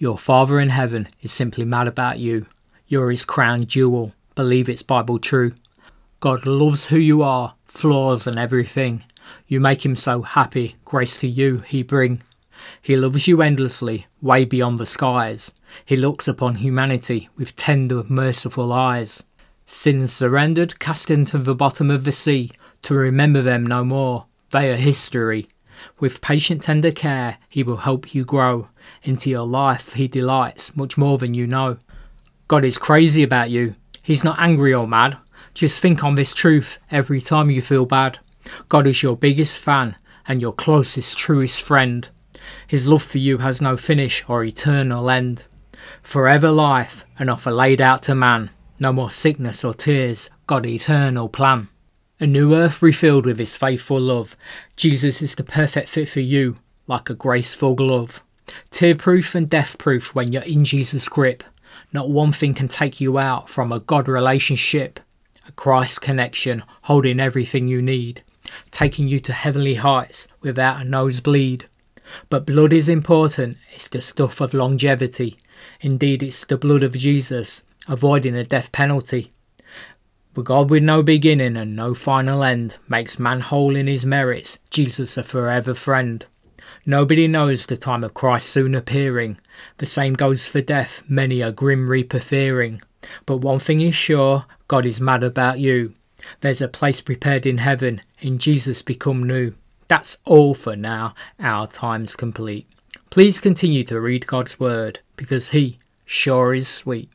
Your Father in heaven is simply mad about you. You're his crown jewel. Believe it's Bible true. God loves who you are, flaws and everything. You make him so happy, grace to you he bring. He loves you endlessly, way beyond the skies. He looks upon humanity with tender, merciful eyes. Sins surrendered, cast into the bottom of the sea, to remember them no more. They are history. With patient tender care, he will help you grow. Into your life he delights much more than you know. God is crazy about you. He's not angry or mad. Just think on this truth every time you feel bad. God is your biggest fan and your closest, truest friend. His love for you has no finish or eternal end. Forever life, an offer laid out to man. No more sickness or tears, God eternal plan. A new earth refilled with his faithful love. Jesus is the perfect fit for you, like a graceful glove. Tear proof and death proof when you're in Jesus' grip. Not one thing can take you out from a God relationship. A Christ connection holding everything you need, taking you to heavenly heights without a nosebleed. But blood is important, it's the stuff of longevity. Indeed, it's the blood of Jesus, avoiding a death penalty. But God with no beginning and no final end makes man whole in his merits, Jesus a forever friend. Nobody knows the time of Christ soon appearing. The same goes for death, many a grim reaper fearing. But one thing is sure, God is mad about you. There's a place prepared in heaven, in Jesus become new. That's all for now, our time's complete. Please continue to read God's word, because He sure is sweet.